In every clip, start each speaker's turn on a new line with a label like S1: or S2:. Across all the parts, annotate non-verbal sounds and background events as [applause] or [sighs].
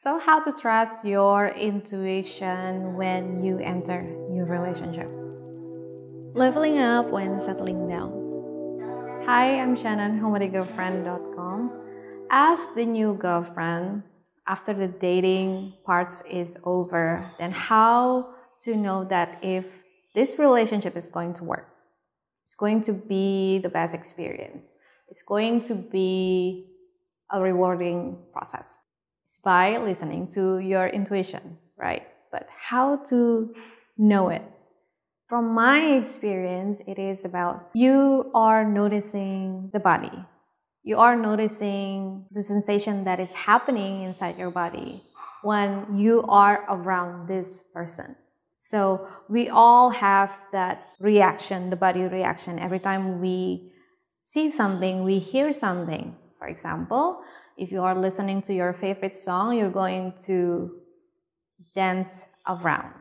S1: So, how to trust your intuition when you enter new relationship?
S2: Leveling up when settling down.
S1: Hi, I'm Shannon, homebodygirlfriend.com. As the new girlfriend, after the dating parts is over, then how to know that if this relationship is going to work? It's going to be the best experience. It's going to be a rewarding process. It's by listening to your intuition, right? But how to know it? From my experience, it is about you are noticing the body. You are noticing the sensation that is happening inside your body when you are around this person. So we all have that reaction, the body reaction, every time we see something, we hear something. For example, if you are listening to your favorite song, you're going to dance around.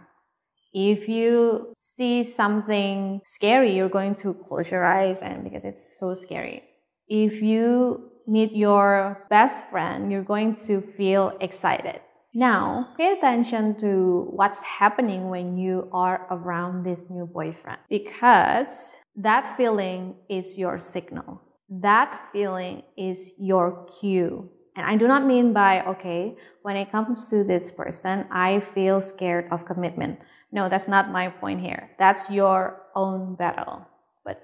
S1: If you see something scary, you're going to close your eyes and because it's so scary. If you meet your best friend, you're going to feel excited. Now, pay attention to what's happening when you are around this new boyfriend because that feeling is your signal. That feeling is your cue. And I do not mean by, okay, when it comes to this person, I feel scared of commitment. No, that's not my point here. That's your own battle. But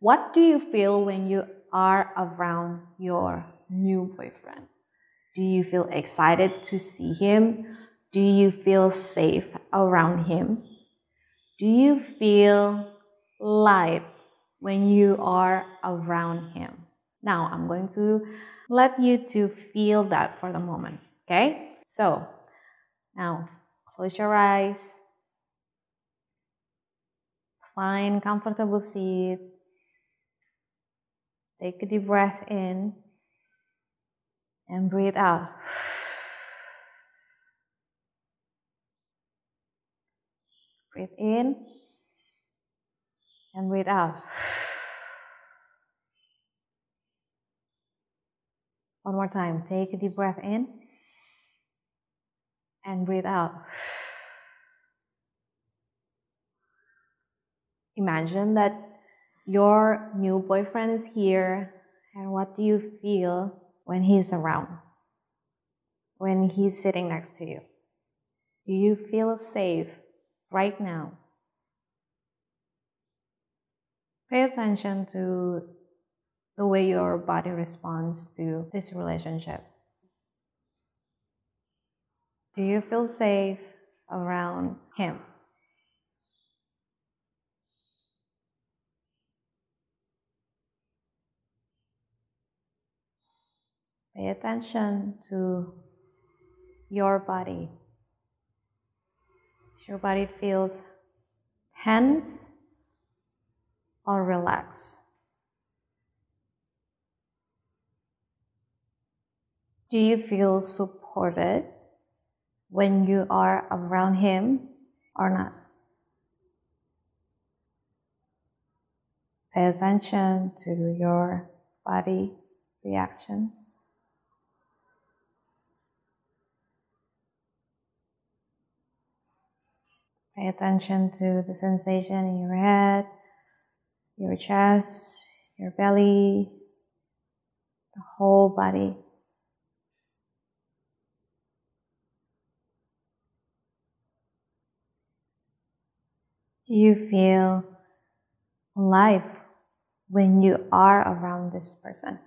S1: what do you feel when you are around your new boyfriend? Do you feel excited to see him? Do you feel safe around him? Do you feel light when you are around him? Now, I'm going to let you to feel that for the moment, okay? So, now close your eyes. Find comfortable seat. Take a deep breath in and breathe out. [sighs] Breathe in and breathe out. One more time. Take a deep breath in and breathe out. Imagine that your new boyfriend is here, and what do you feel when he's around, when he's sitting next to you? Do you feel safe right now? Pay attention to the way your body responds to this relationship. Do you feel safe around him? Pay attention to your body. Your body feels tense or relaxed. Do you feel supported when you are around him or not? Pay attention to your body reaction. Pay attention to the sensation in your head, your chest, your belly, the whole body. Do you feel alive when you are around this person?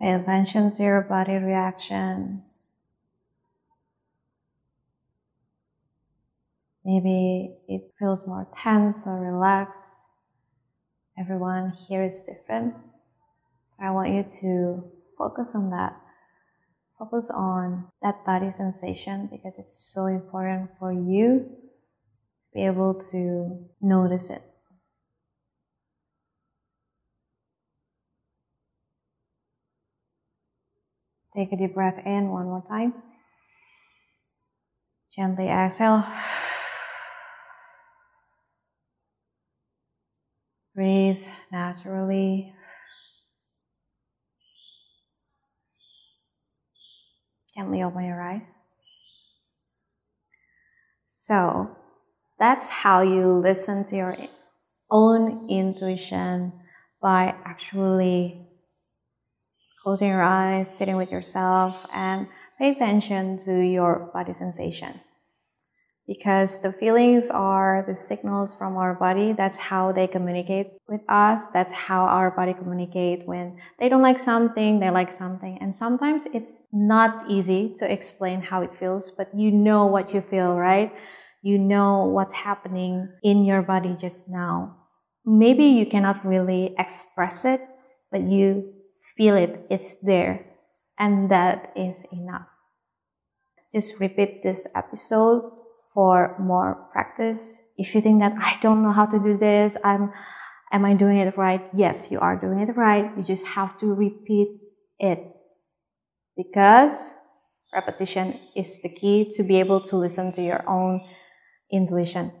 S1: Pay attention to your body reaction. Maybe it feels more tense or relaxed. Everyone here is different. I want you to focus on that. Focus on that body sensation because it's so important for you to be able to notice it. Take a deep breath in one more time. Gently exhale. Breathe naturally. Gently open your eyes. So that's how you listen to your own intuition by actually closing your eyes, sitting with yourself, and pay attention to your body sensation. Because the feelings are the signals from our body. That's how they communicate with us. That's how our body communicate when they don't like something, they like something. And sometimes it's not easy to explain how it feels, but you know what you feel, right? You know what's happening in your body just now. Maybe you cannot really express it, but you feel it. It's there. And that is enough. Just repeat this episode for more practice. If you think that I don't know how to do this, I'm, am I doing it right? Yes, you are doing it right. You just have to repeat it because repetition is the key to be able to listen to your own intuition.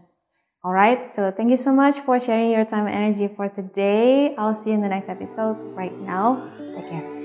S1: All right. So thank you so much for sharing your time and energy for today. I'll see you in the next episode. Right now, take care.